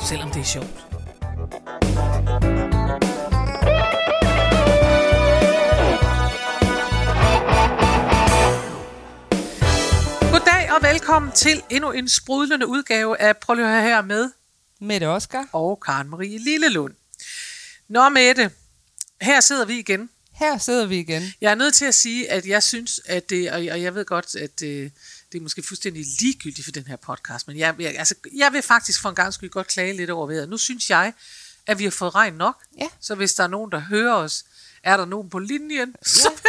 selvom det er sjovt. Goddag og velkommen til endnu en sprudlende udgave af Prøv lige at høre her med Mette Oscar. og Karen Marie Lillelund. Nå Mette, her sidder vi igen. Her sidder vi igen. Jeg er nødt til at sige, at jeg synes, at det, og jeg ved godt, at det, det er måske fuldstændig ligegyldigt for den her podcast, men jeg, jeg, altså, jeg vil faktisk for en gang skyld godt klage lidt over vejret. Nu synes jeg, at vi har fået regn nok, Ja. så hvis der er nogen, der hører os, er der nogen på linjen, så så vil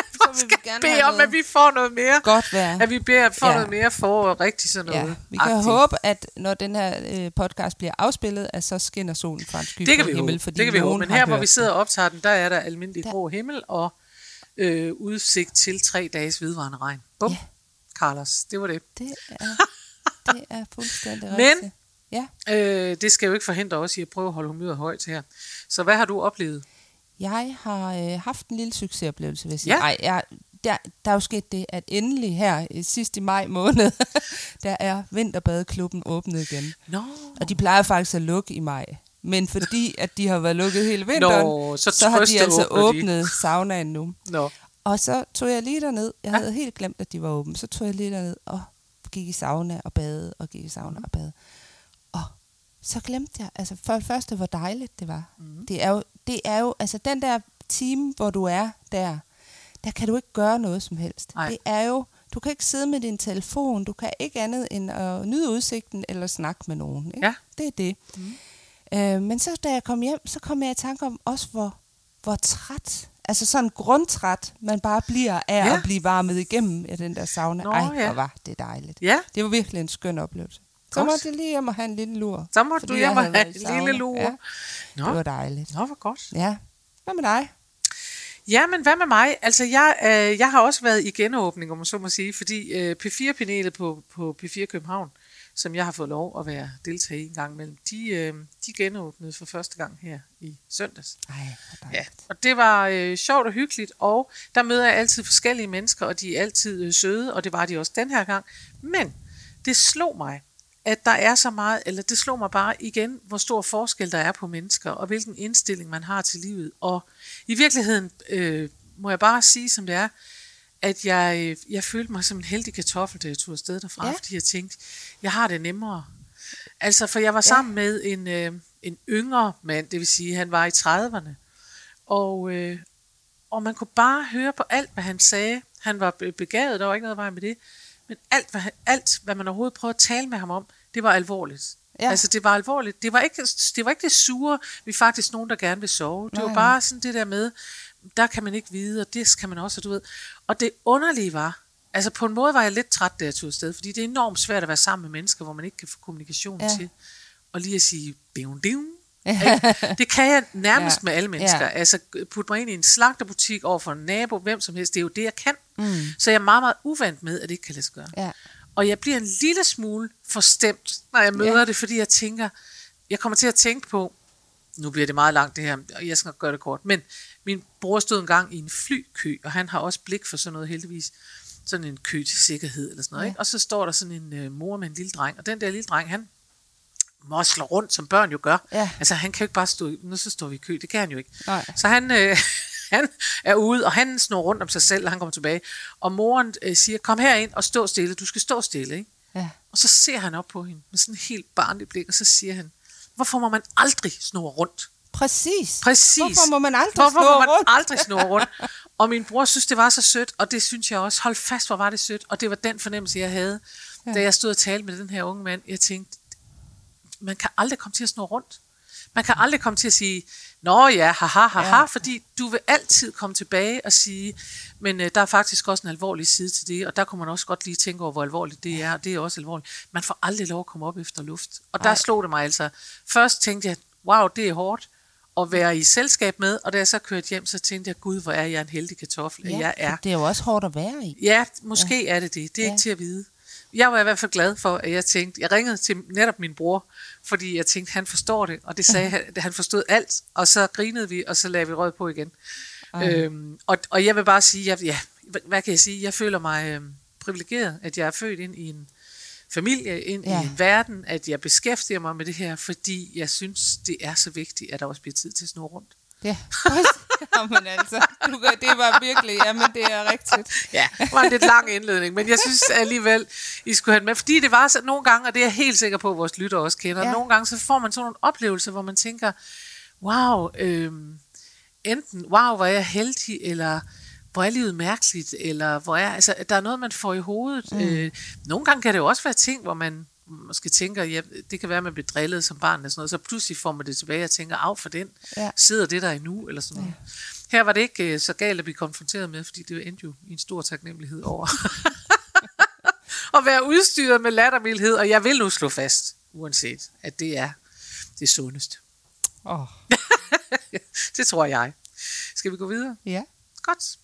vil jeg vi gerne bede om, noget. at vi får noget mere. Godt vejr. At vi beder får Ja. noget mere for rigtig sådan noget. Ja, vi kan agtigt. håbe, at når den her øh, podcast bliver afspillet, at så skinner solen fra en sky Det kan vi himmel, håbe. fordi Det kan vi håbe. Men her, hvor vi sidder og optager den, der er der almindelig Der- grå himmel og øh, udsigt til tre dages vedvarende regn. Bum. Ja. Carlos, det var det. Det er, det er fuldstændig Men- rigtigt. Ja, Øh, det skal jo ikke forhindre os i at prøve at holde humøret højt her. Så hvad har du oplevet? Jeg har øh, haft en lille succesoplevelse, jeg sige. Ja. Ej, jeg, der, der er jo sket det, at endelig her øh, sidst i maj måned, der er Vinterbadeklubben åbnet igen. Nå, Og de plejer faktisk at lukke i maj. Men fordi at de har været lukket hele vinteren, Nå, så så har de altså åbner de. åbnet saunaen nu. Nå. Og så tog jeg lige derned. Jeg Ja. havde helt glemt, at de var åbne. Så tog jeg lige derned og gik i sauna og bade, og gik i sauna og bade. Og så glemte jeg, altså for det første, hvor dejligt det var. Mm. Det, er jo, det er jo, altså den der time, hvor du er der, der kan du ikke gøre noget som helst. Nej. Det er jo, du kan ikke sidde med din telefon, du kan ikke andet end at nyde udsigten eller snakke med nogen. Ikke? Ja. Det er det. Mm. Øh, men så da jeg kom hjem, så kom jeg i tanke om også, hvor, hvor træt, altså sådan grundtræt, man bare bliver af Ja. at blive varmet igennem i den der sauna. Nå, Ej, ja. hvor var det dejligt. Ja, Det var virkelig en skøn oplevelse. Så måtte jeg lige hjem og have en lille lur. så må fordi du hjem og have en lille lure. Ja, Nå. det var dejligt. Nå, hvor godt. Ja. Hvad med dig? Ja, men hvad med mig? Altså, jeg, øh, jeg har også været i genåbning, om man så må sige, fordi øh, P4-panelet på, på P4 København, som jeg har fået lov at være deltager i en gang imellem, de, øh, de genåbnede for første gang her i søndags. Ej, Ja, og det var øh, sjovt og hyggeligt, og der møder jeg altid forskellige mennesker, og de er altid øh, søde, og det var de også den her gang. Men det slog mig, at der er så meget, eller det slog mig bare igen, hvor stor forskel der er på mennesker, og hvilken indstilling man har til livet. Og i virkeligheden øh, må jeg bare sige, som det er, at jeg, øh, jeg følte mig som en heldig kartoffel, da jeg tog afsted derfra, ja. Ja. fordi jeg tænkte, jeg har det nemmere. Altså, for jeg var sammen med en, øh, en yngre mand, det vil sige, han var i 30'erne, og, øh, og man kunne bare høre på alt, hvad han sagde. Han var be- begavet, der var ikke noget vej med det. Men alt hvad, alt, hvad man overhovedet prøvede at tale med ham om, det var alvorligt. Ja. Altså, det var alvorligt. Det var, ikke, det var ikke det sure, vi er faktisk nogen, der gerne vil sove. Det var Nej. bare sådan det der med, der kan man ikke vide, og det kan man også, du ved. Og det underlige var, altså på en måde var jeg lidt træt, da jeg tog afsted, fordi det er enormt svært at være sammen med mennesker, hvor man ikke kan få kommunikation ja. Til. Og lige at sige, bing, ikke? Det kan jeg nærmest ja. Med alle mennesker. Ja. Altså putte mig ind i en slagterbutik over for en nabo, hvem som helst. Det er jo det, jeg kan. Mm. Så jeg er meget, meget uvant med, at det ikke kan lade sig gøre. Ja. Og jeg bliver en lille smule forstemt, når jeg møder ja. Det, fordi jeg tænker, jeg kommer til at tænke på, nu bliver det meget langt det her, og jeg skal gøre det kort, men min bror stod en gang i en flykø, og han har også blik for sådan noget heldigvis, sådan en kø til sikkerhed eller sådan noget, ja. Ikke? og så står der sådan en øh, mor med en lille dreng, og den der lille dreng, han mosler rundt, som børn jo gør. Ja. Altså han kan jo ikke bare stå, nu så står vi i kø, det kan han jo ikke. Nej. Så han, øh, han er ude, og han snor rundt om sig selv, og han kommer tilbage. Og moren øh, siger, kom herind og stå stille, du skal stå stille, ikke? Ja. Og så ser han op på hende med sådan en helt barnlig blik, og så siger han, hvorfor må man aldrig snurre rundt? Præcis. Præcis. Hvorfor må man aldrig Hvorfor snurre må man rundt? aldrig snurre rundt? Og min bror synes, det var så sødt, og det synes jeg også. Hold fast, hvor var det sødt. Og det var den fornemmelse, jeg havde, ja. da jeg stod og talte med den her unge mand. Jeg tænkte, man kan aldrig komme til at snurre rundt. Man kan aldrig komme til at sige, nå ja, haha, haha, ja. Fordi du vil altid komme tilbage og sige, men øh, der er faktisk også en alvorlig side til det, og der kunne man også godt lige tænke over, hvor alvorligt det er, og det er også alvorligt. Man får aldrig lov at komme op efter luft. Og der slog det mig altså. Først tænkte jeg, wow, det er hårdt at være i selskab med, og da jeg så kørte hjem, så tænkte jeg, gud, hvor er jeg en heldig kartoffel, ja, jeg er. Det er jo også hårdt at være i. Ja, måske ja. er det det. Det er ja. ikke til at vide. Jeg var i hvert fald glad for, at jeg tænkte, jeg ringede til netop min bror, fordi jeg tænkte, han forstår det, og det sagde han, han forstod alt, og så grinede vi, og så lagde vi rød på igen. Øhm, og, og jeg vil bare sige, jeg, ja, hvad kan jeg sige, jeg føler mig øhm, privilegeret, at jeg er født ind i en familie, ind ja. i en verden, at jeg beskæftiger mig med det her, fordi jeg synes, det er så vigtigt, at der også bliver tid til at snurre rundt. Ja, jamen altså, du gør, det var virkelig, jamen det er rigtigt. Ja, det var en lidt lang indledning, men jeg synes alligevel, I skulle have det med, fordi det var så nogle gange, og det er jeg helt sikker på, at vores lytter også kender, ja. nogle gange så får man sådan nogle oplevelser, hvor man tænker, wow, øh, enten, wow, hvor er jeg heldig, eller hvor er livet mærkeligt, eller hvor er, altså, der er noget, man får i hovedet. Mm. Øh, nogle gange kan det jo også være ting, hvor man måske tænker, ja, det kan være, at man bliver drillet som barn, eller sådan noget, så pludselig får man det tilbage og tænker, af for den, ja. sidder det der endnu, eller sådan noget. Ja. Her var det ikke uh, så galt at blive konfronteret med, fordi det endte jo i en stor taknemmelighed over at være udstyret med lattermildhed, og jeg vil nu slå fast, uanset, at det er det sundeste. Oh. det tror jeg. Skal vi gå videre? Ja. Godt.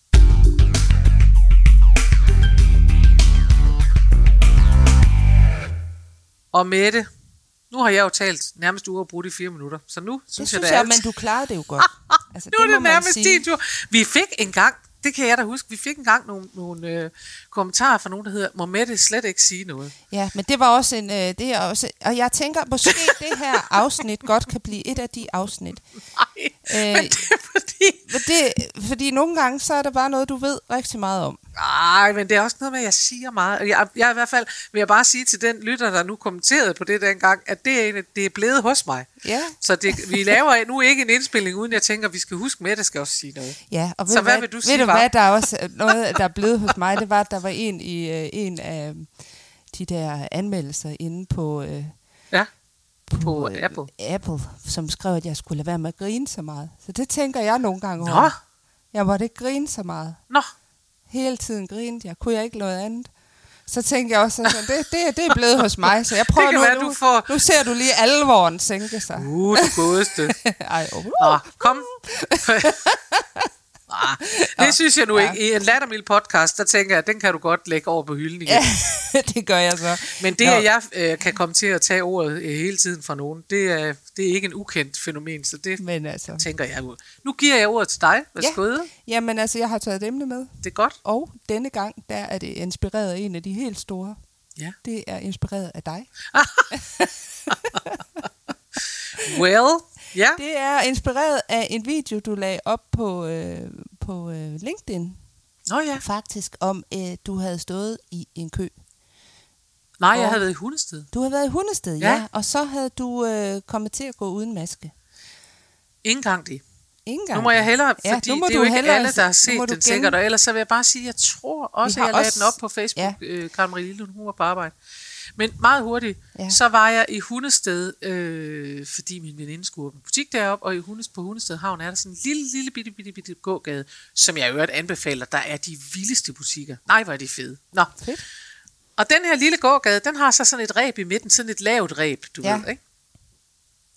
Og Mette, nu har jeg jo talt nærmest uafbrudt i fire minutter, så nu synes, det synes jeg, jeg, det er men du klarede det jo godt. Altså, nu det er det nærmest din tur. Vi fik engang, det kan jeg da huske, vi fik engang nogle, nogle øh, kommentarer fra nogen, der hedder, må Mette slet ikke sige noget. Ja, men det var også en, øh, det er også, og jeg tænker, måske det her afsnit godt kan blive et af de afsnit. Nej, øh, men det er fordi... Det, fordi nogle gange, så er der bare noget, du ved rigtig meget om. Nej, men det er også noget med, at jeg siger meget. Jeg, jeg i hvert fald vil jeg bare sige til den lytter, der nu kommenterede på det dengang, at det er, det er blevet hos mig. Ja. Så det, vi laver nu ikke en indspilning, uden jeg tænker, at vi skal huske med, at det skal også sige noget. Ja, og ved så hvad, hvad vil du ved sige, du var? hvad, der er også noget, der er blevet hos mig, det var, at der var en i øh, en af de der anmeldelser inde på... Øh, Ja, på, øh, Apple. Apple, som skrev, at jeg skulle lade være med at grine så meget. Så det tænker jeg nogle gange Nå, over. Jeg måtte ikke grine så meget. nå. Hele tiden grinede jeg. Kunne jeg ikke noget andet? Så tænkte jeg også, sådan, det, det, det er blevet hos mig, så jeg prøver nu, være, nu, du får- nu ser du lige alvoren sænke sig. Uh, det godeste. Ej, uh. Nå, kom. Det synes jeg nu Ja. ikke. I en lattermild podcast, der tænker jeg, at den kan du godt lægge over på hylden igen. Ja, det gør jeg så. Men det, Nå. at jeg øh, kan komme til at tage ordet øh, hele tiden fra nogen, det er, det er ikke en ukendt fænomen, så det Men altså, tænker jeg ud. Nu giver jeg ordet til dig. Værsgo. Ja. jamen altså, jeg har taget et emne med. Det er godt. Og denne gang, der er det inspireret af en af de helt store. Ja. Det er inspireret af dig. Well, ja. Det er inspireret af en video, du lagde op på, øh, på øh, LinkedIn. Nå ja. Faktisk om, øh, du havde stået i en kø. Nej, jeg havde været i hundested. Du havde været i Hundested, ja. Ja. Og så havde du øh, kommet til at gå uden maske. Ingen gang det. Ingen gang. Nu må jeg hellere, Ja, fordi det er jo ikke hellere- alle, der har set den sikkert. Og ellers så vil jeg bare sige, at jeg tror også, at jeg lagde også- den op på Facebook, Ja. øh, Karen Marie Lille, hun var på arbejde. Men meget hurtigt, Ja. så var jeg i Hundested, øh, fordi min veninde skulle åbne butik deroppe, og i Hundested, på Hundested Havn er der sådan en lille, lille bitte, bitte, bitte gågade, som jeg i øvrigt anbefaler, der er de vildeste butikker. Nej, hvor er de fede. Nå. Fedt. Og den her lille gågade, den har så sådan et ræb i midten, sådan et lavt ræb, du Ja. ved, ikke?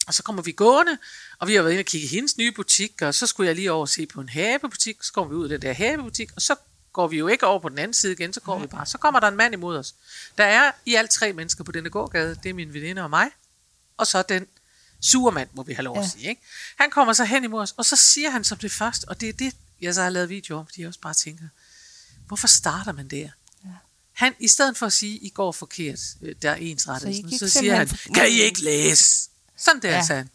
Og så kommer vi gående, og vi har været inde og kigge i hendes nye butik, og så skulle jeg lige over og se på en havebutik, så går vi ud af den der havebutik, og så går vi jo ikke over på den anden side igen, så går vi bare. Så kommer der en mand imod os. Der er i alt tre mennesker på denne gågade, det er min veninde og mig, og så den sure mand, må vi have lov at Ja. sige. Ikke? Han kommer så hen imod os, og så siger han som det første, og det er det, jeg så har lavet video om, fordi jeg også bare tænker, hvorfor starter man der? Han, i stedet for at sige, I går forkert, øh, der er ens rettet, så, så siger han, kan I ikke læse? Sådan der, Ja. ja. sagde han.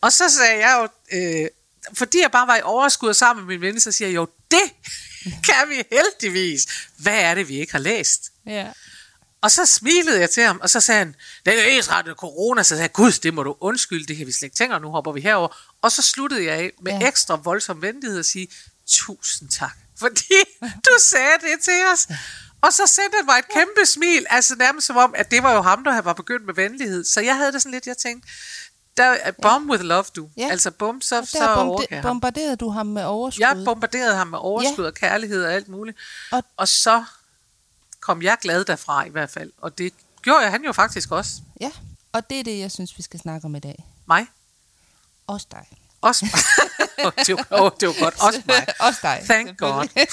Og så sagde jeg jo, øh, fordi jeg bare var i overskud sammen med min ven, så siger jeg jo, det kan vi heldigvis. Hvad er det, vi ikke har læst? Ja. Og så smilede jeg til ham, og så sagde han, det er jo ensrettet corona, så sagde jeg, gud, det må du undskylde, det kan vi slet ikke tænke, og nu hopper vi herover. Og så sluttede jeg af med Ja. ekstra voldsom venlighed og sige, tusind tak, fordi du sagde det til os. Og så sendte han mig et kæmpe smil, altså nærmest som om, at det var jo ham, der var begyndt med venlighed. Så jeg havde det sådan lidt, jeg tænkte, der er bomb with love, du. Ja. Altså bum, så, Og så bombe- jeg ham. bombarderede du ham med overskud. Jeg bombarderede ham med overskud og kærlighed og alt muligt. Og- Og, så kom jeg glad derfra i hvert fald. Og det gjorde jeg han jo faktisk også. Ja, og det er det, jeg synes, vi skal snakke om i dag. Mig. Også dig. Også mig. det, var, oh, det var godt. Også mig. også dig. Thank God.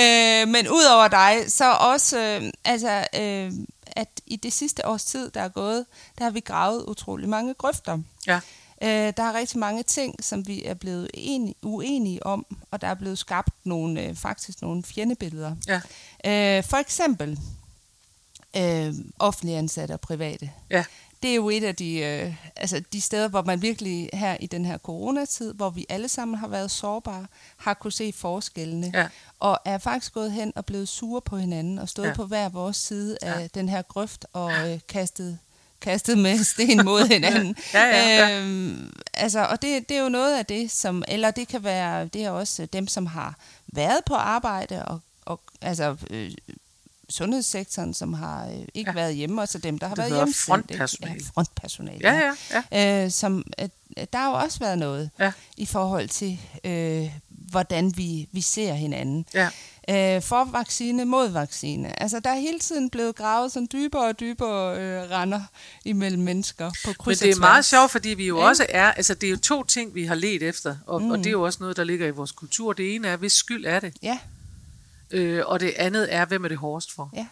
øh, men udover dig, så også, øh, altså, øh, at i det sidste års tid, der er gået, der har vi gravet utrolig mange grøfter. Ja. Øh, der er rigtig mange ting, som vi er blevet enige, uenige om, og der er blevet skabt nogle, øh, faktisk nogle fjendebilleder. Ja. Øh, for eksempel øh, offentlige ansatte og private. Ja. Det er jo et af de, øh, altså de steder, hvor man virkelig her i den her coronatid, hvor vi alle sammen har været sårbare, har kunne se forskellene, Ja. og er faktisk gået hen og blevet sure på hinanden, og stået Ja. på hver vores side af Ja. den her grøft, og øh, kastet, kastet med sten mod hinanden. Ja, ja, ja. Øhm, altså, og det, det er jo noget af det, som, eller det kan være, det er også dem, som har været på arbejde, og, og altså øh, sundhedssektoren, som har øh, ikke Ja. ja. været hjemme, og så dem, der har Det været hjemme. frontpersonale. Ja, frontpersonale. Ja, ja, ja. Øh, som, øh, der har jo også været noget Ja. i forhold til, øh, hvordan vi, vi ser hinanden. Ja. Øh, for vaccine mod vaccine. Altså, der er hele tiden blevet gravet sådan dybere og dybere øh, render imellem mennesker på Men kryds det og er meget sjovt, fordi vi jo Ikke? også er, altså det er jo to ting, vi har let efter, og, mm. og Mm. det er jo også noget, der ligger i vores kultur. Det ene er, hvis skyld er det, Ja, øh, og det andet er, hvem er det hårdest for. ja.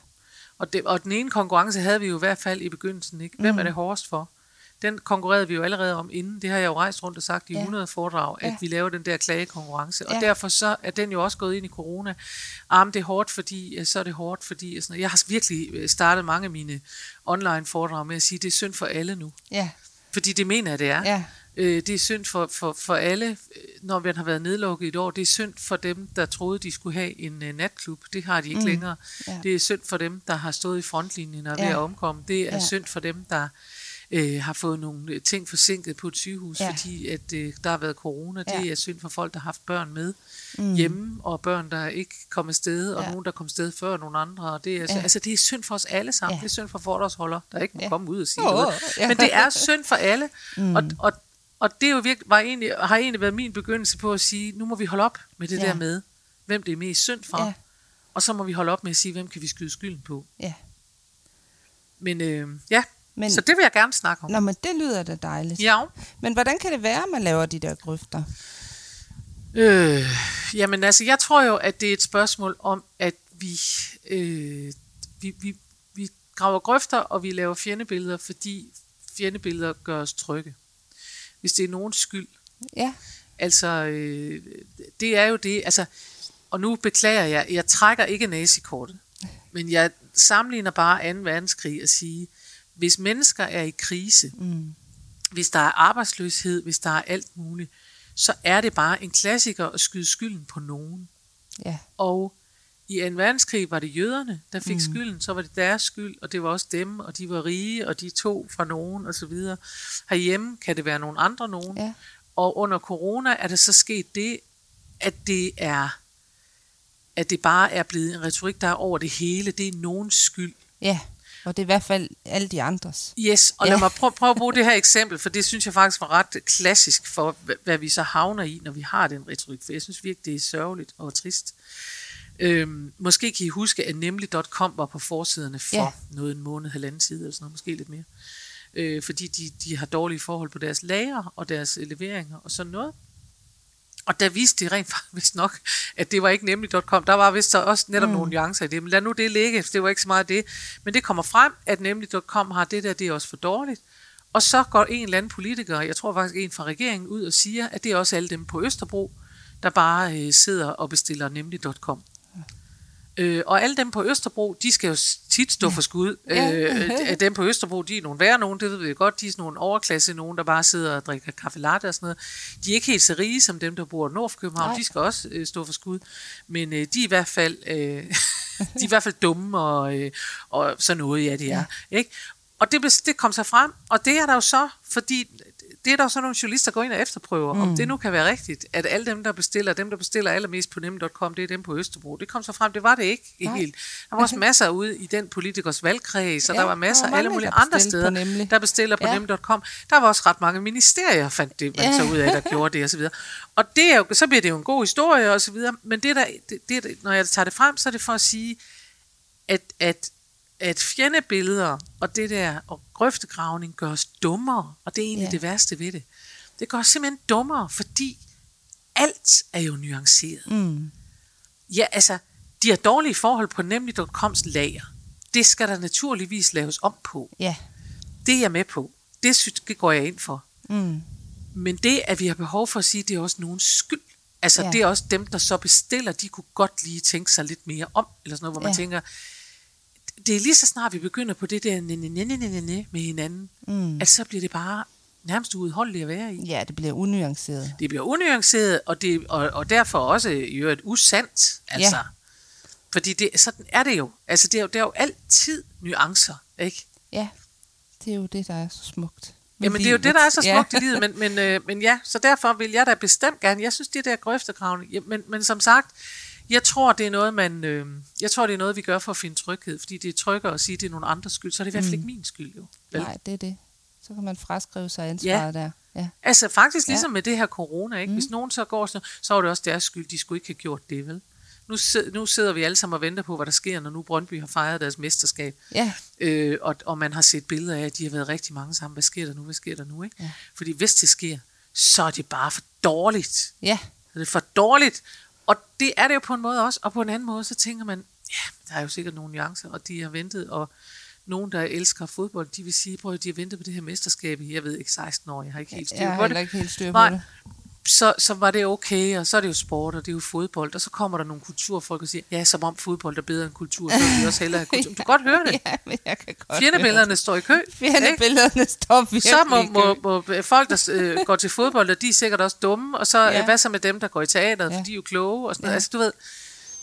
Og, det, og den ene konkurrence havde vi jo i hvert fald i begyndelsen, ikke? Hvem mm. er det hårdest for? Den konkurrerede vi jo allerede om inden. Det har jeg jo rejst rundt og sagt i Ja. 100 foredrag, at Ja. vi laver den der klagekonkurrence. Og Ja. derfor så er den jo også gået ind i corona. Arm, det er hårdt, fordi så er det hårdt, fordi... og Sådan noget. Jeg har virkelig øh, startet mange af mine online foredrag med at sige, at det er synd for alle nu. Ja, Fordi det mener jeg, det er. ja, Øh, det er synd for, for, for alle, øh, når man har været nedlukket i et år. Det er synd for dem, der troede, de skulle have en uh, natklub. Det har de ikke mm. Længere. Ja. Det er synd for dem, der har stået i frontlinjen og er ved Ja. at omkomme. Det er Ja. synd for dem, der øh, har fået nogle øh, ting forsinket på et sygehus, Ja. fordi at, øh, der har været corona. Det Ja. er synd for folk, der har haft børn med Mm. hjemme, og børn, der ikke kom afsted, og Ja. nogen, der kom afsted før nogle andre. Og det, er, Ja. altså, det er synd for os alle sammen. Ja. Det er synd for foredragsholdere, der ikke må Ja. komme ud og sige Åh, noget. ja. Men det er synd for alle. Mm. Og, og, og det er jo virkelig, var egentlig, har egentlig været min begyndelse på at sige, nu må vi holde op med det Ja. der med, hvem det er mest synd for. Ja. Og så må vi holde op med at sige, hvem kan vi skyde skylden på. ja. Men øh, ja, Men, Men, så det vil jeg gerne snakke om. Nå, men det lyder da dejligt. Ja. Men hvordan kan det være, at man laver de der grøfter? Øh, jamen altså, jeg tror jo, at det er et spørgsmål om, at vi, øh, vi, vi, vi graver grøfter, og vi laver fjendebilleder, fordi fjendebilleder gør os trygge. Hvis det er nogens skyld. Ja, Altså, øh, det er jo det, altså, og nu beklager jeg, jeg trækker ikke nazikortet, men jeg sammenligner bare 2. verdenskrig og sige, hvis mennesker er i krise, mm. hvis der er arbejdsløshed, hvis der er alt muligt, så er det bare en klassiker at skyde skylden på nogen. ja, Og i 2. verdenskrig var det jøderne, der fik Mm. skylden, så var det deres skyld, og det var også dem, og de var rige, og de tog fra nogen, og så videre. Herhjemme kan det være nogle andre nogen. ja, Og under corona er der så sket det, at det er at det bare er blevet en retorik, der er over det hele. Det er nogens skyld. ja. Og det er i hvert fald alle de andres. Yes, og Ja. lad mig prøve, prøve at bruge det her eksempel, for det synes jeg faktisk var ret klassisk for, hva- hvad vi så havner i, når vi har den retorik. For jeg synes virkelig, det er sørgeligt og trist. Øhm, måske kan I huske, at nemlig.com var på forsiderne for Ja. noget en måned, halvanden side eller sådan noget, måske lidt mere. Øh, fordi de, de har dårlige forhold på deres lager og deres øh, leveringer og sådan noget. Og der viste de rent faktisk nok, at det var ikke nemlig.com. Der var vist så også netop mm. nogle nuancer i det. Men lad nu det ligge, for det var ikke så meget det. Men det kommer frem, at nemlig.com har det der, det er også for dårligt. Og så går en eller anden politiker, jeg tror faktisk en fra regeringen, ud og siger, at det er også alle dem på Østerbro, der bare øh, sidder og bestiller nemlig.com. Øh, og alle dem på Østerbro, de skal jo tit stå for skud. Ja. Øh, øh, dem på Østerbro, de er nogle værre nogen, det ved vi godt. De er sådan nogle overklasse nogen, der bare sidder og drikker kaffe latte og sådan noget. De er ikke helt så rige som dem, der bor nord for København. Nej. De skal også øh, stå for skud. Men øh, de er i hvert fald, øh, de er i hvert fald dumme og, øh, og sådan noget, ja det er. Ja. Ikke? Og det, det kom så frem, og det er der jo så, fordi det er der så nogle journalister, der går ind og efterprøver, mm. om det nu kan være rigtigt, at alle dem, der bestiller, dem, der bestiller allermest på nem.com, det er dem på Østerbro. Det kom så frem, det var det ikke Nej. helt. Der var også masser ude i den politikers valgkreds, og Ja, der var masser af alle mulige andre steder, Nemlig. der bestiller på Ja. nem.com. Der var også ret mange ministerier, fandt det, man Ja. så ud af, der gjorde det og så videre. Og det er jo, så bliver det jo en god historie og så videre, men det der, det, det, når jeg tager det frem, så er det for at sige, at, at, at fjendebilleder og det der og grøftegravning gør os dummere, og det er egentlig Ja. det værste ved det. Det gør os simpelthen dummere, fordi alt er jo nuanceret. Mm. Ja, altså, de har dårlige forhold på nemlig.coms lager. Det skal der naturligvis laves om på. Ja. Det er jeg med på. Det, synes, det går jeg ind for. Mm. Men det, at vi har behov for at sige, det er også nogens skyld. Altså, Ja. det er også dem, der så bestiller, de kunne godt lige tænke sig lidt mere om, eller sådan noget, hvor man Ja. tænker, det er lige så snart vi begynder på det der næ, næ, næ, næ, næ, næ, med hinanden, Mm. at så bliver det bare nærmest uudholdeligt at være i. Ja, det bliver unuanceret. Det bliver unuanceret, og, det, og, og derfor også i øvrigt usandt. Altså. Ja. Fordi det, sådan er det jo. Altså, det er jo, det er jo altid nuancer, ikke? Ja, det er jo det, der er så smukt. Jamen, det er jo det, der er så smukt Ja. i livet, men, men, øh, men ja, så derfor vil jeg da bestemt gerne, jeg synes, det der grøftekravene, ja, men, men som sagt, jeg tror, det er noget, man, øh, jeg tror, det er noget, vi gør for at finde tryghed, fordi det er tryggere at sige, at det er nogen andres skyld, så er det i hvert fald ikke min skyld, jo. Vel? Nej, det er det. Så kan man fraskrive sig ansvaret der. Ja. Altså faktisk Ja. ligesom med det her corona, ikke? Hvis nogen så går sådan, så var det også deres skyld, de skulle ikke have gjort det, vel? Nu, sid, nu sidder vi alle sammen og venter på, hvad der sker, når nu Brøndby har fejret deres mesterskab. Ja. Øh, og, og man har set billeder af, at de har været rigtig mange sammen. Hvad sker der nu? Hvad sker der nu? Ikke? Ja. Fordi hvis det sker, så er det bare for dårligt. Ja. Så det er for dårligt. Og det er det jo på en måde også. Og på en anden måde, så tænker man, ja, der er jo sikkert nogle nuancer, og de har ventet, og nogen, der elsker fodbold, de vil sige, prøv at de har ventet på det her mesterskab i, jeg ved ikke, 16 år, jeg har ikke helt styr Jeg på har det heller ikke helt styr på Nej. det. Så, så var det okay, og så er det jo sport, og det er jo fodbold, og så kommer der nogle kulturfolk og siger, ja, som om fodbold er bedre end kultur, så vil vi også hellere have kultur. Du kan godt høre det. Ja, men jeg kan godt Fjendebillederne står i kø. Fjendebillederne står virkelig Så må, må, må folk, der øh, går til fodbold, og de er sikkert også dumme, og så Ja. ja. hvad så med dem, der går i teateret, Ja. for de er jo kloge, og sådan noget. Ja. Altså, du ved,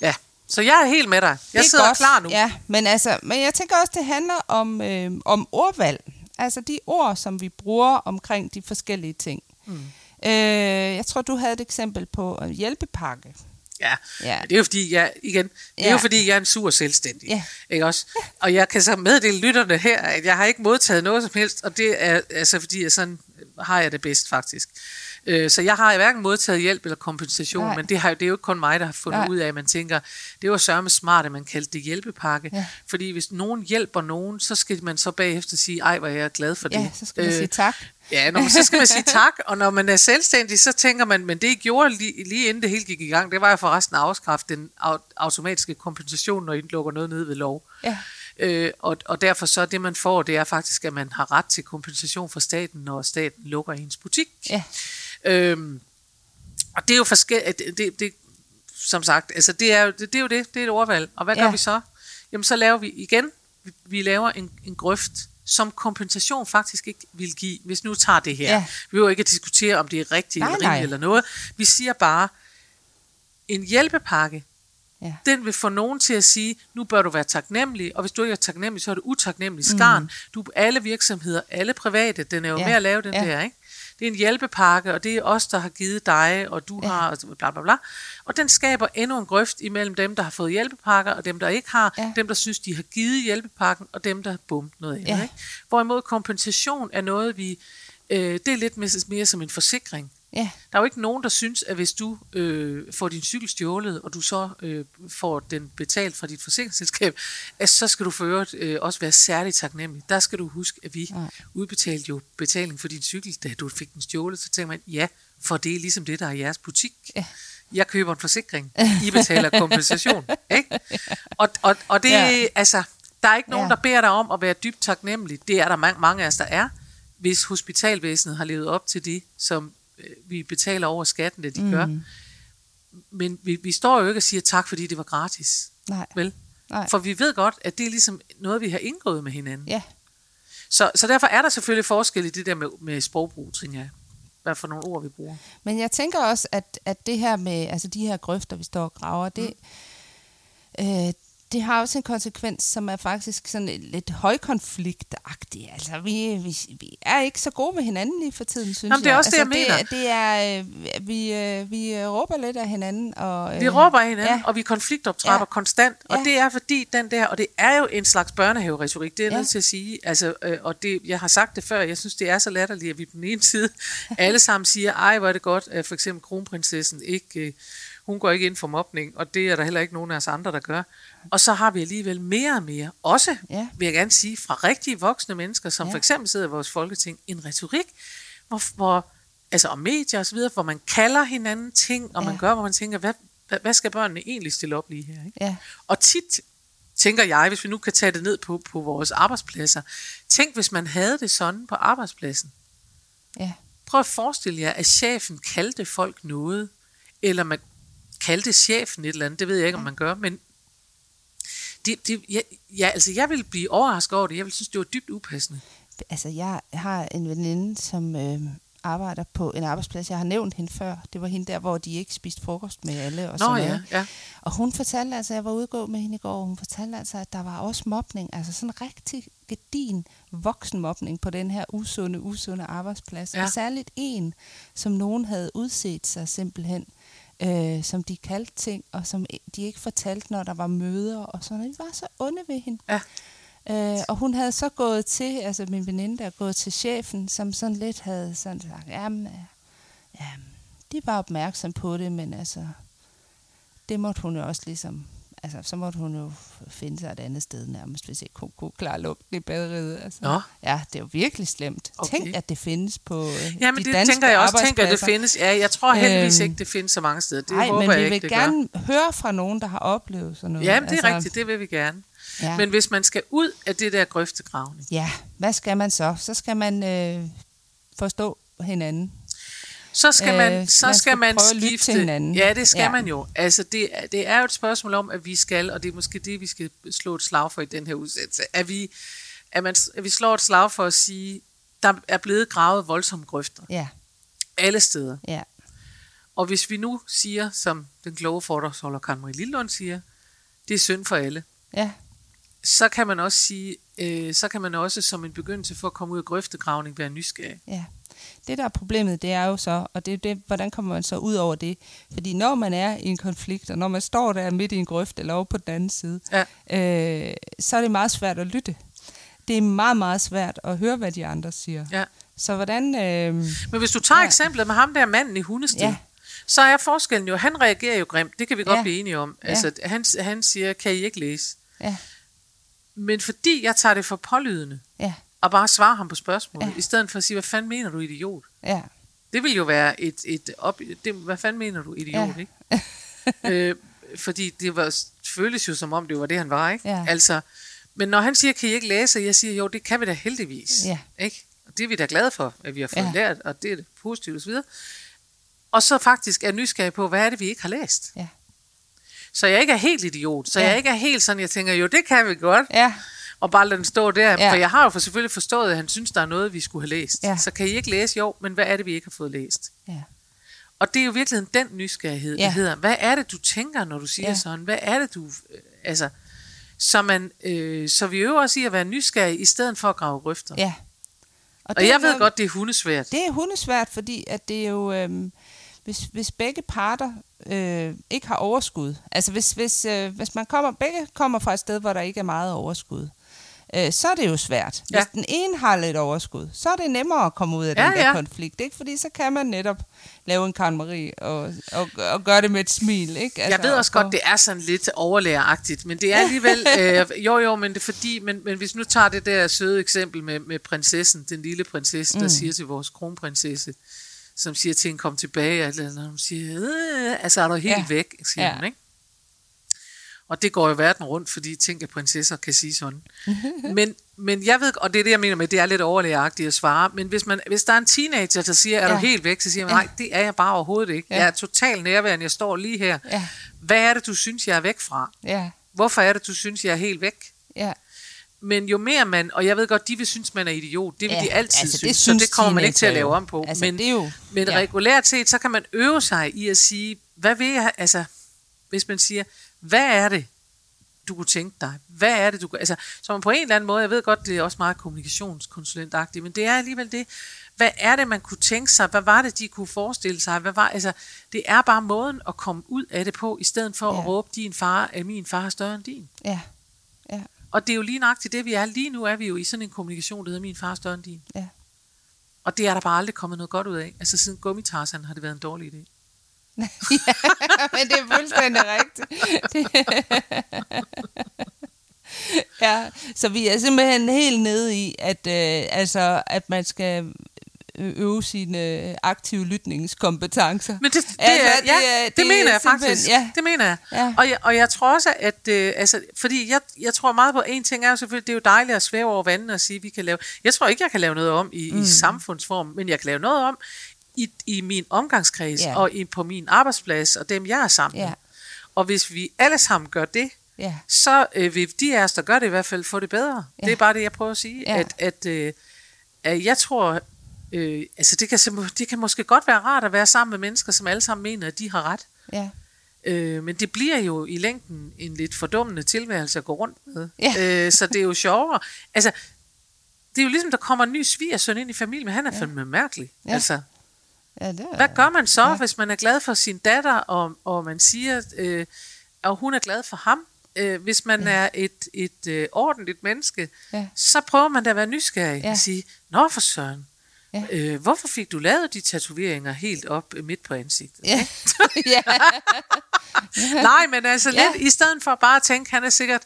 ja. Så jeg er helt med dig. Jeg er sidder godt. klar nu. Ja, men, altså, men jeg tænker også, det handler om, øh, om ordvalg. Altså de ord, som vi bruger omkring de forskellige ting. Mm. Øh, jeg tror, du havde et eksempel på øh, hjælpepakke. Ja. Ja. ja. Det er jo fordi, jeg, igen, det er Ja. jo fordi, jeg er en sur selvstændig. Ja. Ikke også? Og jeg kan så meddele lytterne her, at jeg har ikke modtaget noget som helst, og det er altså fordi, jeg sådan har jeg det bedst faktisk. Øh, Så jeg har hverken modtaget hjælp eller kompensation, Nej. men det, har, jo- det er jo ikke kun mig, der har fundet Nej. ud af, at man tænker, det var sørme smart, at man kaldte det hjælpepakke. Ja. Fordi hvis nogen hjælper nogen, så skal man så bagefter sige, ej, hvor er jeg glad for det. Ja, så skal man Øh, sige tak. Ja, når man, så skal man sige tak, og når man er selvstændig, så tænker man, men det I gjorde lige, lige inden det hele gik i gang, det var jo forresten at afskaffe den au- automatiske kompensation, når I lukker noget ned ved lov. Ja. Øh, og, og derfor så det, man får, det er faktisk, at man har ret til kompensation fra staten, når staten lukker ens butik. Ja. Øhm, og det er jo forskelligt, det, det, det, som sagt, altså det er, jo, det, det er jo det, det er et ordvalg. Og hvad Ja. gør vi så? Jamen så laver vi igen, vi, vi laver en, en grøft, som kompensation faktisk ikke vil give, hvis nu tager det her. Ja. Vi vil jo ikke at diskutere, om det er rigtigt Nej, eller nej. rimeligt eller noget. Vi siger bare, en hjælpepakke, Ja. den vil få nogen til at sige, nu bør du være taknemmelig, og hvis du ikke er taknemmelig, så er du utaknemmelig skarn. Mm. Du, alle virksomheder, alle private, den er jo Ja. med at lave den ja. der, ikke? Det er en hjælpepakke, og det er os, der har givet dig, og du Ja. har, og bla bla bla. Og den skaber endnu en grøft imellem dem, der har fået hjælpepakker, og dem, der ikke har, Ja. dem, der synes, de har givet hjælpepakken, og dem, der har bumt noget andet. Ja. Ikke? Hvorimod kompensation er noget, vi... Øh, det er lidt mere som en forsikring. Ja. Der er jo ikke nogen, der synes, at hvis du øh, får din cykel stjålet, og du så øh, får den betalt fra dit forsikringsselskab, at så skal du for øvrigt øh, også være særligt taknemmelig. Der skal du huske, at vi Nej. udbetalte jo betaling for din cykel, da du fik den stjålet. Så tænker man, ja, for det er ligesom det, der er jeres butik. Ja. Jeg køber en forsikring. I betaler kompensation. ikke? Og, og, og det, Ja. ja. altså, der er ikke nogen, Ja. der beder dig om at være dybt taknemmelig. Det er der mange, mange af os, der er, hvis hospitalvæsenet har levet op til det, som vi betaler over skatten, det de mm. gør. Men vi, vi står jo ikke og siger tak, fordi det var gratis. Nej. Vel? Nej. For vi ved godt, at det er ligesom noget, vi har indgået med hinanden. Ja. Så, så derfor er der selvfølgelig forskel i det der med, med sprogbrug, tænker jeg. Hvad for nogle ord, vi bruger. Men jeg tænker også, at, at det her med, altså de her grøfter, vi står og graver, det, mm. øh, det har også en konsekvens, som er faktisk sådan lidt højkonfliktagtig. Altså, vi, vi, vi er ikke så gode med hinanden lige for tiden, synes Jamen, det er jeg. også det, altså, jeg mener. Det, det er, øh, vi, øh, vi råber lidt af hinanden. Og, øh, Vi råber af hinanden, ja. og vi konfliktoptrapper Ja. ja. konstant. Og Ja. det er fordi den der, og det er jo en slags børnehaveretorik, det er jeg Ja. nødt til at sige. Altså, øh, og det, jeg har sagt det før, jeg synes, det er så latterligt, at vi på den ene side alle sammen siger, ej, hvor er det godt, at for eksempel kronprinsessen ikke, øh, hun går ikke ind for mobning, og det er der heller ikke nogen af os andre, der gør. Og så har vi alligevel mere og mere, også Ja. vil jeg gerne sige, fra rigtige voksne mennesker, som Ja. for eksempel sidder i vores folketing, en retorik, hvor, hvor altså og medier og så videre, hvor man kalder hinanden ting, og Ja. man gør, hvor man tænker, hvad, hvad, hvad skal børnene egentlig stille op lige her? Ikke? Ja, Og tit tænker jeg, hvis vi nu kan tage det ned på, på vores arbejdspladser, tænk hvis man havde det sådan på arbejdspladsen. ja, Prøv at forestille jer, at chefen kaldte folk noget, eller man kaldte chefen et eller andet, det ved jeg ikke, om man gør, men det, det, ja, ja, altså jeg vil blive overrasket over det. Jeg vil synes, det var dybt upassende. altså jeg har en veninde, som øh, arbejder på en arbejdsplads. Jeg har nævnt hende før. Det var hende der, hvor de ikke spiste frokost med alle og Nå sådan ja, noget. ja. Og hun fortalte altså, jeg var ude med hende i går, og hun fortalte altså, at der var også mobning, altså sådan rigtig gedin voksenmobning på den her usunde, usunde arbejdsplads. Ja. Og særligt en, som nogen havde udset sig simpelthen, øh, som de kaldte ting, og som de ikke fortalte, når der var møder og sådan noget. De var så onde ved hende. Ja. Øh, og hun havde så gået til, altså min veninde der, gået til chefen, som sådan lidt havde sådan sagt, jamen, øh, jamen, de var opmærksom på det, men altså, det måtte hun jo også ligesom, altså, så måtte hun jo finde sig et andet sted nærmest, hvis ikke hun kunne klare lugten i baderiet. Altså. Nå. Ja, det er jo virkelig slemt. Okay. Tænk, at det findes på øh, Ja, men de det tænker jeg også, tænker, at det findes. Ja, jeg tror heldigvis Øhm, ikke, det findes så mange steder. Det Nej, håber men jeg vi ikke, vil gerne høre fra nogen, der har oplevet sådan gør. noget. Ja, det er rigtigt, det vil vi gerne. Ja. Men hvis man skal ud af det der grøftegravning, Ja, hvad skal man så? Så skal man øh, forstå hinanden. Så skal man, Øh, så man skal skal man skifte. til hinanden. Ja, det skal Ja. man jo. Altså, det, er- det er jo et spørgsmål om, at vi skal, og det er måske det, vi skal slå et slag for i den her udsendelse, at vi, at, man, at vi slår et slag for at sige, der er blevet gravet voldsomme grøfter Ja, alle steder. ja, Og hvis vi nu siger, som den kloge foredragsholder Karen Marie Lillund siger, det er synd for alle, ja, så kan man også sige, øh, så kan man også som en begyndelse for at komme ud af grøftegravning være nysgerrig. ja. Det, der er problemet, det er jo så, og det det, hvordan kommer man så ud over det? Fordi når man er i en konflikt, og når man står der midt i en grøft eller over på den anden side, Ja. øh, så er det meget svært at lytte. Det er meget, meget svært at høre, hvad de andre siger. Ja. Så hvordan... Øh, Men hvis du tager ja. Eksemplet med ham der manden i hundested, ja. Ja. så er forskellen jo, han reagerer jo grimt, det kan vi godt Ja. blive enige om. Ja. Altså, han, han siger, kan I ikke læse? ja, Men fordi jeg tager det for pålydende, ja, og bare svarer ham på spørgsmålet, ja. I stedet for at sige, hvad fanden mener du, idiot? ja, Det vil jo være et, et op, det, hvad fanden mener du, idiot, ja. Ikke? øh, fordi det var, føles jo som om, det var det, han var, ikke? Ja. Altså, men når han siger, kan I ikke læse? Jeg siger, jo, det kan vi da heldigvis. Ja. Ikke? Og det er vi da glade for, at vi har fået ja. Lært, og det er det positivt osv. Og så faktisk er nysgerrig på, hvad er det, vi ikke har læst? ja, Så jeg ikke er helt idiot. Så. Ja. jeg ikke er helt sådan, jeg tænker, jo, det kan vi godt. ja, Og bare lade den stå der. Ja. For jeg har jo for selvfølgelig forstået, at han synes, der er noget, vi skulle have læst. Ja. Så kan I ikke læse? Jo, men hvad er det, vi ikke har fået læst? ja, Og det er jo virkelig den nysgerrighed, ja. Der hedder, hvad er det, du tænker, når du siger ja. Sådan? Hvad er det, du... øh, Altså, så, man, øh, så vi øver os i at være nysgerrige, i stedet for at grave grøfter. ja. Og, og jeg ved noget- godt, det er hundesvært. Det er hundesvært, fordi at det er jo, øhm, hvis, hvis begge parter øh, ikke har overskud, altså hvis, hvis, øh, hvis man kommer, begge kommer fra et sted, hvor der ikke er meget overskud, øh, så er det jo svært. Hvis Ja. den ene har lidt overskud, så er det nemmere at komme ud af Ja, den der ja. konflikt, ikke? Fordi så kan man netop lave en Karen Marie og, og, og gøre det med et smil, ikke? Jeg ved og også få- godt, det er sådan lidt overlæreragtigt, men det er alligevel, øh, jo jo, men det er fordi, men, men hvis nu tager det der søde eksempel med, med prinsessen, den lille prinsesse, der Mm. siger til vores kronprinsesse, som siger til hende, kom tilbage, eller når hun siger, øh, altså er du helt Ja. væk, siger Ja. hun, ikke? Og det går jo verden rundt, fordi tænk, at prinsesser kan sige sådan. men, men jeg ved, og det er det, jeg mener med, det er lidt overlægeragtigt at svare, men hvis, man, hvis der er en teenager, der siger, er du Ja. helt væk, så siger man, Ja. nej, det er jeg bare overhovedet ikke. Ja. Jeg er totalt nærværende, jeg står lige her. Ja, Hvad er det, du synes, jeg er væk fra? ja, Hvorfor er det, du synes, jeg er helt væk? ja. Men jo mere man, og jeg ved godt, de vil synes, man er idiot, det vil Ja, de altid altså, det synes, så synes det kommer man ikke til at lave om på. Altså, men det er jo- men ja. regulært set, så kan man øve sig i at sige, hvad vil jeg, altså, hvis man siger, hvad er det, du kunne tænke dig? Hvad er det, du kunne, altså, så man på en eller anden måde, jeg ved godt, det er også meget kommunikationskonsulentagtigt, men det er alligevel det, hvad er det, man kunne tænke sig? Hvad var det, de kunne forestille sig? Hvad var, altså, det er bare måden at komme ud af det på, i stedet for ja. at råbe, din far, er min far er større end din. Ja, ja, Og det er jo lige nøjagtigt det, vi er. Lige nu er vi jo i sådan en kommunikation, der hedder min far er større end din. ja. Og det er der bare aldrig kommet noget godt ud af. Altså siden gummitarsen har det været en dårlig idé. Ja, men det er fuldstændig rigtigt. Det... ja, så vi er simpelthen helt nede i, at, øh, altså, at man skal øve sine aktive lytningskompetencer. Men det, det, Altså, er, det ja, er- det, det mener er jeg faktisk. ja. Det mener jeg. Ja. Og, jeg. og jeg tror også, at... Øh, altså, fordi jeg, jeg tror meget på, en ting er jo selvfølgelig, det er jo dejligt at svæve over vandet og sige, at vi kan lave... Jeg tror ikke, jeg kan lave noget om i, mm. i samfundsform, men jeg kan lave noget om i, i min omgangskreds Ja. og i, på min arbejdsplads og dem, jeg er sammen med. Ja. Og hvis vi alle sammen gør det, Ja, så øh, vil de af os, der gør det i hvert fald, få det bedre. Ja. Det er bare det, jeg prøver at sige. Ja. At, at, øh, at jeg tror, øh, altså det kan, det kan måske godt være rart at være sammen med mennesker, som alle sammen mener, at de har ret. ja, Øh, men det bliver jo i længden en lidt fordummende tilværelse at gå rundt med. Ja. Øh, så det er jo sjovere. Altså, det er jo ligesom, der kommer en ny svigersøn ind i familien, men han er ja. fandme mærkelig. Ja. Altså, ja, det er, hvad gør man så, Ja. hvis man er glad for sin datter, og, og man siger, øh, og hun er glad for ham? Øh, hvis man ja. er et, et øh, ordentligt menneske, Ja. så prøver man da at være nysgerrig Ja. og sige, Nå for søren, Ja. øh, hvorfor fik du lavet de tatoveringer helt op øh, midt på ansigtet? Ja, ja, Nej, men altså Ja. lidt, i stedet for bare at tænke, han er sikkert,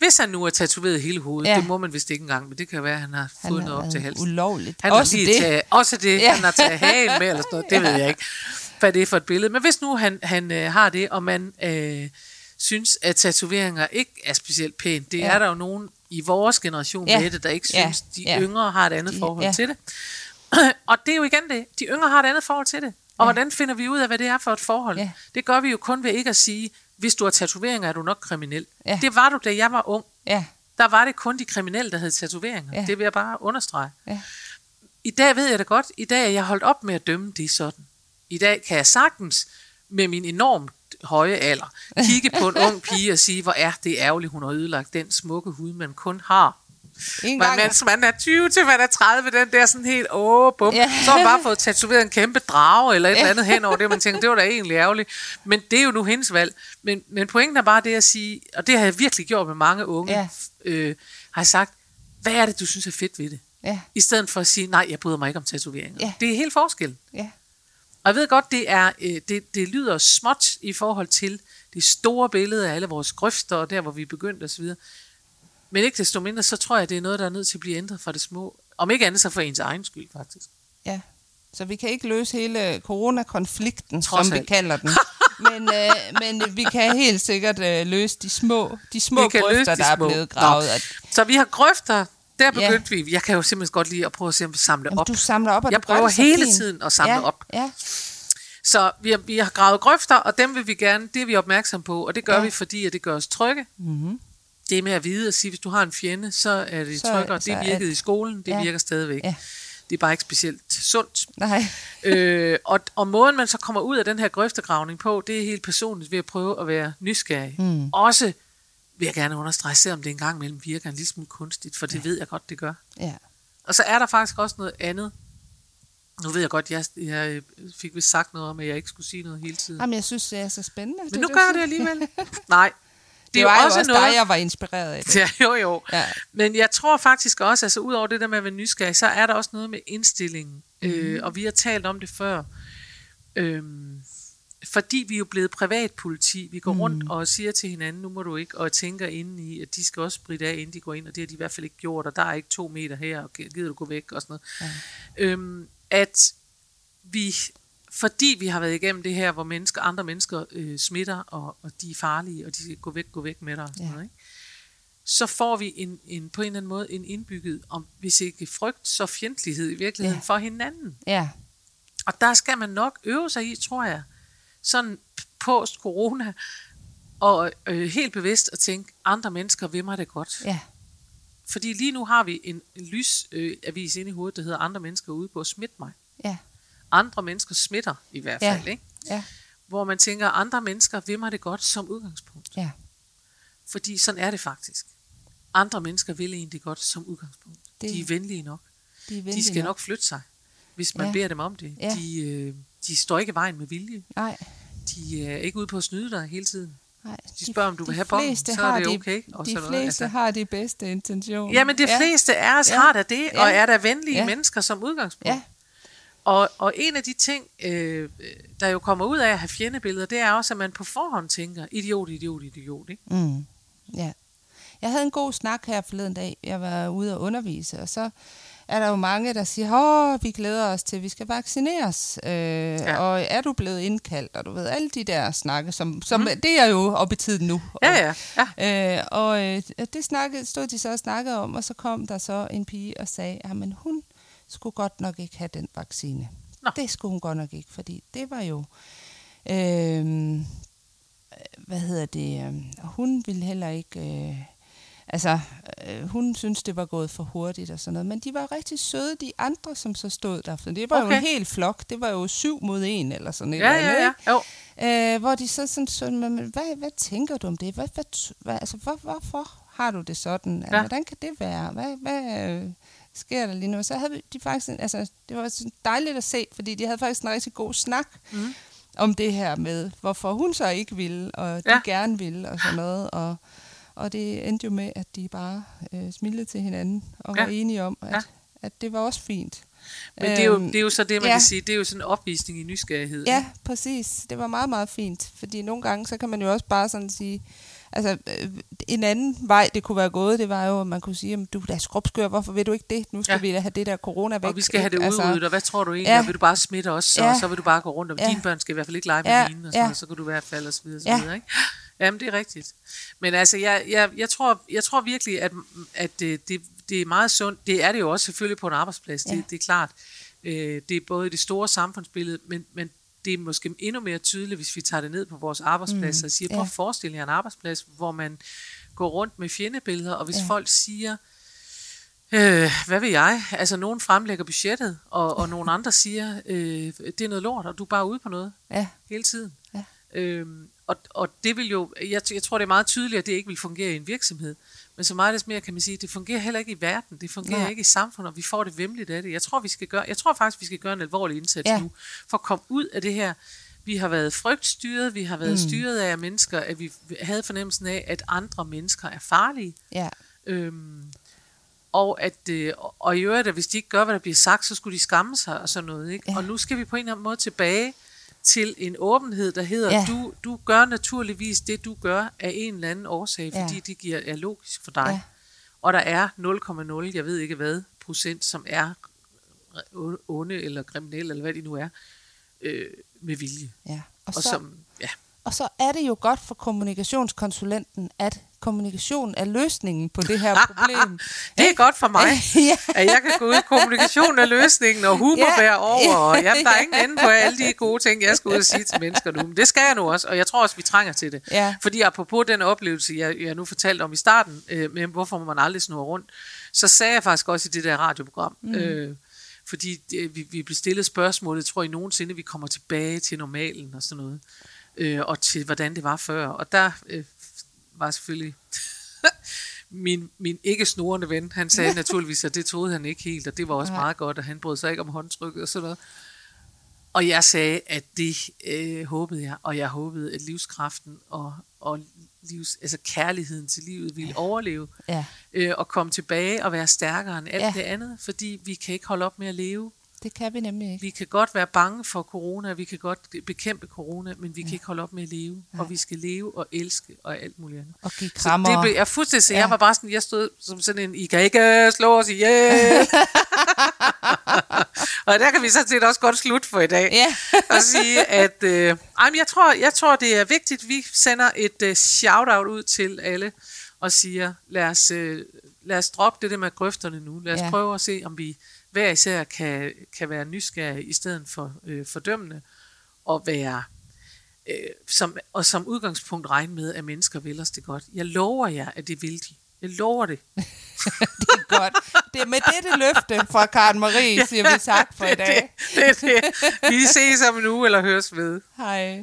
hvis han nu er tatoveret hele hovedet, Ja. ja. det må man vist ikke engang, men det kan være, at han har han fået har noget op til halsen. ulovligt. Han Også det. Taget, også det, Ja. ja. han har taget hagen med, eller sådan noget, det ved jeg ikke, hvad det er for et billede. Men hvis nu han, han øh, har det, og man øh, synes, at tatoveringer ikke er specielt pænt, det Ja. ja. er der jo nogen i vores generation Ja. ja. med det, der ikke Ja. synes, de Ja. yngre har et andet De- forhold ja. til det. og det er jo igen det, de yngre har et andet forhold til det. Og Ja. hvordan finder vi ud af, hvad det er for et forhold? Ja. Det gør vi jo kun ved ikke at sige, hvis du har tatoveringer, er du nok kriminel. Ja. Det var du, da jeg var ung. Ja, Der var det kun de kriminelle, der havde tatoveringer. Ja. Det vil jeg bare understrege. ja, I dag ved jeg det godt. I dag er jeg holdt op med at dømme det sådan. I dag kan jeg sagtens med min enormt høje alder kigge på en ung pige og sige, hvor er det ærgerligt, hun har ødelagt den smukke hud, man kun har. En Men mens man er 20 til man er 30, den der sådan helt, åh, bum, Ja. så har man bare fået tatoveret en kæmpe drage eller et Ja. eller andet hen over det, man tænker, det var da egentlig ærgerligt. Men det er jo nu hendes valg. Men, men pointen er bare det at sige, og det har jeg virkelig gjort med mange unge, Ja. øh, har jeg sagt, hvad er det, du synes er fedt ved det? Ja, I stedet for at sige, nej, jeg bryder mig ikke om tatoveringer. Ja. Det er helt forskel. ja, Og jeg ved godt, det, er, øh, det, det lyder småt i forhold til det store billede af alle vores grøfter, og der, hvor vi er begyndt osv. Men ikke desto mindre, så tror jeg, det er noget, der er nødt til at blive ændret fra det små. Om ikke andet, så for ens egen skyld, faktisk. ja. Så vi kan ikke løse hele coronakonflikten, Trods som vi alt. kalder den. Men, øh, men vi kan helt sikkert øh, løse de små, de små Vi grøfter, de der er små. blevet Nå. gravet. At, Så vi har grøfter, der Ja. begyndte vi. Jeg kan jo simpelthen godt lide at prøve at vi samler jamen, op. du samler op, og Jeg prøver hele fint. tiden at samle ja, op. Ja, Så vi har, vi har gravet grøfter, og dem vil vi gerne, det er vi opmærksom på, og det gør Ja. ja. vi, fordi at det gør os trygge. mm-hmm. Det med at vide at sige, hvis du har en fjende, så er det Så- tryggere. så Det virkede det- i skolen, det Ja. virker stadigvæk. Ja. Det er bare ikke specielt sundt. nej. øh, og, og måden, man så kommer ud af den her grøftegravning på, det er helt personligt ved at prøve at være nysgerrig. Mm. Også vil jeg gerne understrege, selvom det engang imellem virker en lille smule kunstigt, for det ja. ved jeg godt, det gør. Ja. Og så er der faktisk også noget andet. Nu ved jeg godt, jeg, jeg fik vist sagt noget om, at jeg ikke skulle sige noget hele tiden. Jamen, jeg synes, det er så spændende. Men nu gør jeg det alligevel. Nej. Det, det var jo også, også dig, jeg var inspireret af det. Ja, jo, jo. Ja. Men jeg tror faktisk også, altså ud over det der med at være nysgerrig, så er der også noget med indstillingen. Mm. Øh, og vi har talt om det før. Øhm, fordi vi er jo blevet privatpoliti. Vi går mm. rundt og siger til hinanden, nu må du ikke, og tænker inde i, at de skal også spritte af, inden de går ind, og det har de i hvert fald ikke gjort, og der er ikke to meter her, og gider du gå væk, og sådan noget. Ja. Øhm, at vi, fordi vi har været igennem det her, hvor mennesker, andre mennesker øh, smitter, og, og de er farlige, og de skal gå væk, gå væk med dig, og sådan Ja. noget, ikke? så får vi en, en, på en eller anden måde en indbygget, om, hvis ikke frygt, så fjendtlighed i virkeligheden Ja. for hinanden. Ja, Og der skal man nok øve sig i, tror jeg, sådan post-corona, og øh, helt bevidst at tænke, andre mennesker vil mig det godt. ja, Fordi lige nu har vi en, en lysavis øh, avis inde i hovedet, der hedder, andre mennesker er ude på at smitte mig. Ja, Andre mennesker smitter i hvert Ja. fald, ikke? ja, Hvor man tænker, andre mennesker vil mig det godt som udgangspunkt. ja. Fordi sådan er det faktisk. Andre mennesker vil egentlig godt som udgangspunkt. Det- De er venlige nok. De, er De venlige skal nok flytte sig, hvis man Ja. ja. beder dem om det. Ja. De, øh, de står ikke i vejen med vilje. Nej, De er ikke ude på at snyde dig hele tiden. nej. De spørger, om du vil have fleste så er har det de- okay, og de sådan noget, fleste altså. har de bedste intentioner. Jamen, de fleste af os Ja. har da det, og Ja. er der venlige Ja. mennesker som udgangspunkt. Ja, Og, og en af de ting, øh, der jo kommer ud af at have fjendebilleder, det er også, at man på forhånd tænker, idiot, idiot, idiot. Ikke? Mm. Ja. Jeg havde en god snak her forleden dag. Jeg var ude og undervise, og så er der jo mange, der siger, åh, vi glæder os til, at vi skal vaccineres. Øh, ja. Og er du blevet indkaldt? Og du ved, alle de der snakke, som, som mm. det er jo op i tiden nu. Ja, ja. ja. Øh, og øh, det snakkede, stod de så og snakkede om, og så kom der så en pige og sagde, at hun skulle godt nok ikke have den vaccine. Nå. Det skulle hun godt nok ikke, fordi det var jo... Øh, hvad hedder det? Øh, hun ville heller ikke... Øh, altså, øh, hun synes, det var gået for hurtigt og sådan noget. Men de var rigtig søde, de andre, som så stod der. For det var okay. jo en hel flok. Det var jo syv mod en, eller sådan ja, eller ja, ja. Jo. Øh, hvor de så sådan, sådan men, hvad, hvad tænker du om det? Hvad, hvad, hvad, altså, hvor, hvorfor har du det sådan? Altså, ja. Hvordan kan det være? Hvad, hvad øh, sker der lige nu? Så havde de faktisk, en, altså, det var sådan dejligt at se, fordi de havde faktisk en rigtig god snak. Mm om det her med, hvorfor hun så ikke ville, og de ja. gerne ville, og sådan noget. Og, og det endte jo med, at de bare øh, smilede til hinanden, og ja. var enige om, at, ja. at det var også fint. Men det er, jo, øhm, det er jo så det, man ja. kan sige, det er jo sådan en opvisning i nysgerrighed. Ja, præcis. Det var meget, meget fint. Fordi nogle gange, så kan man jo også bare sådan sige, Altså, øh, en anden vej, det kunne være gået, det var jo, at man kunne sige, at du er skrubskør, hvorfor vil du ikke det? Nu skal ja. vi have det der corona væk. Og vi skal have det udryddet, altså, og hvad tror du egentlig? Ja. vil du bare smitte os, så, ja. så vil du bare gå rundt, og ja. dine børn skal i hvert fald ikke lege med ja. mine, og, sådan, ja. og så kan du i hvert fald, og så videre, så videre, ikke? Jamen, det er rigtigt. Men altså, jeg, jeg, jeg, tror, jeg tror virkelig, at, at det, det, det er meget sundt. Det er det jo også selvfølgelig på en arbejdsplads, ja. det, det er klart. Øh, det er både i det store samfundsbillede, men, men det er måske endnu mere tydeligt, hvis vi tager det ned på vores arbejdsplads mm. og siger, prøv at forestille jer en arbejdsplads, hvor man går rundt med fjendebilleder, og hvis ja. folk siger, øh, hvad vil jeg? Altså, nogen fremlægger budgettet, og, og nogle andre siger, øh, det er noget lort, og du er bare ude på noget ja. hele tiden. Ja. Øhm, og, og det vil jo, jeg, jeg tror, det er meget tydeligt, at det ikke vil fungere i en virksomhed. Men så meget mere kan man sige, det fungerer heller ikke i verden, det fungerer ja. ikke i samfundet, og vi får det vemmeligt af det. Jeg tror, vi skal gøre, jeg tror faktisk, vi skal gøre en alvorlig indsats ja. nu, for at komme ud af det her. Vi har været frygtstyret, vi har været mm. styret af mennesker, at vi havde fornemmelsen af, at andre mennesker er farlige. Ja. Øhm, og at øh, og i øvrigt, at hvis de ikke gør, hvad der bliver sagt, så skulle de skamme sig og sådan noget. Ikke? Ja. Og nu skal vi på en eller anden måde tilbage til en åbenhed, der hedder, ja. du, du gør naturligvis det, du gør af en eller anden årsag, fordi ja. det giver, er logisk for dig. Ja. Og der er 0,0, jeg ved ikke hvad, procent, som er onde eller kriminelle, eller hvad de nu er, øh, med vilje. Ja. Og, og så, som, ja. og så er det jo godt for kommunikationskonsulenten, at kommunikation er løsningen på det her problem. det er godt for mig, ja. at jeg kan gå ud. Kommunikation er løsningen, og humor ja. bærer over. Og jamen, der er ingen ende på alle de gode ting, jeg skal ud og sige til mennesker nu. Men det skal jeg nu også, og jeg tror også, vi trænger til det. Ja. Fordi apropos den oplevelse, jeg, jeg nu fortalte om i starten, øh, med hvorfor man aldrig snurre rundt, så sagde jeg faktisk også i det der radioprogram, mm. øh, fordi vi, vi blev stillet spørgsmålet, tror I nogensinde, vi kommer tilbage til normalen og sådan noget, øh, og til hvordan det var før. Og der øh, var selvfølgelig min, min ikke snorende ven. Han sagde naturligvis, at det troede han ikke helt, og det var også meget godt, at han brød sig ikke om håndtrykket og sådan noget. Og jeg sagde, at det øh, håbede jeg, og jeg håbede, at livskraften og, og livs, altså kærligheden til livet ville ja. overleve, ja. Øh, og komme tilbage og være stærkere end alt ja. det andet, fordi vi kan ikke holde op med at leve. Det kan vi nemlig ikke. Vi kan godt være bange for corona, vi kan godt bekæmpe corona, men vi ja. kan ikke holde op med at leve. Ja. Og vi skal leve og elske og alt muligt andet. Og give krammer. Så det blev jeg fuldstændig, så ja. jeg var bare sådan, jeg stod som sådan en, I kan ikke slå os ihjel. og der kan vi så set også godt slutte for i dag. Ja. og sige, at øh, jeg, tror, jeg tror, det er vigtigt, vi sender et uh, shout-out ud til alle og siger, lad os, uh, lad os droppe det der med grøfterne nu. Lad os ja. prøve at se, om vi hver især kan, kan være nysgerrig i stedet for øh, fordømmende, og være øh, som, og som udgangspunkt regne med, at mennesker vil os det godt. Jeg lover jer, at det vil de. Jeg lover det. det er godt. Det er med dette løfte fra Karen Marie, siger vi tak for i dag. Det, det, det. Vi ses om en uge, eller høres ved. Hej.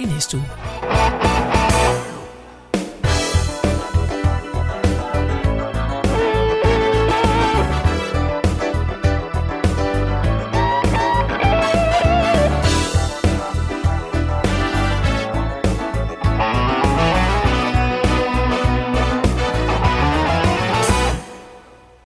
i næste uge.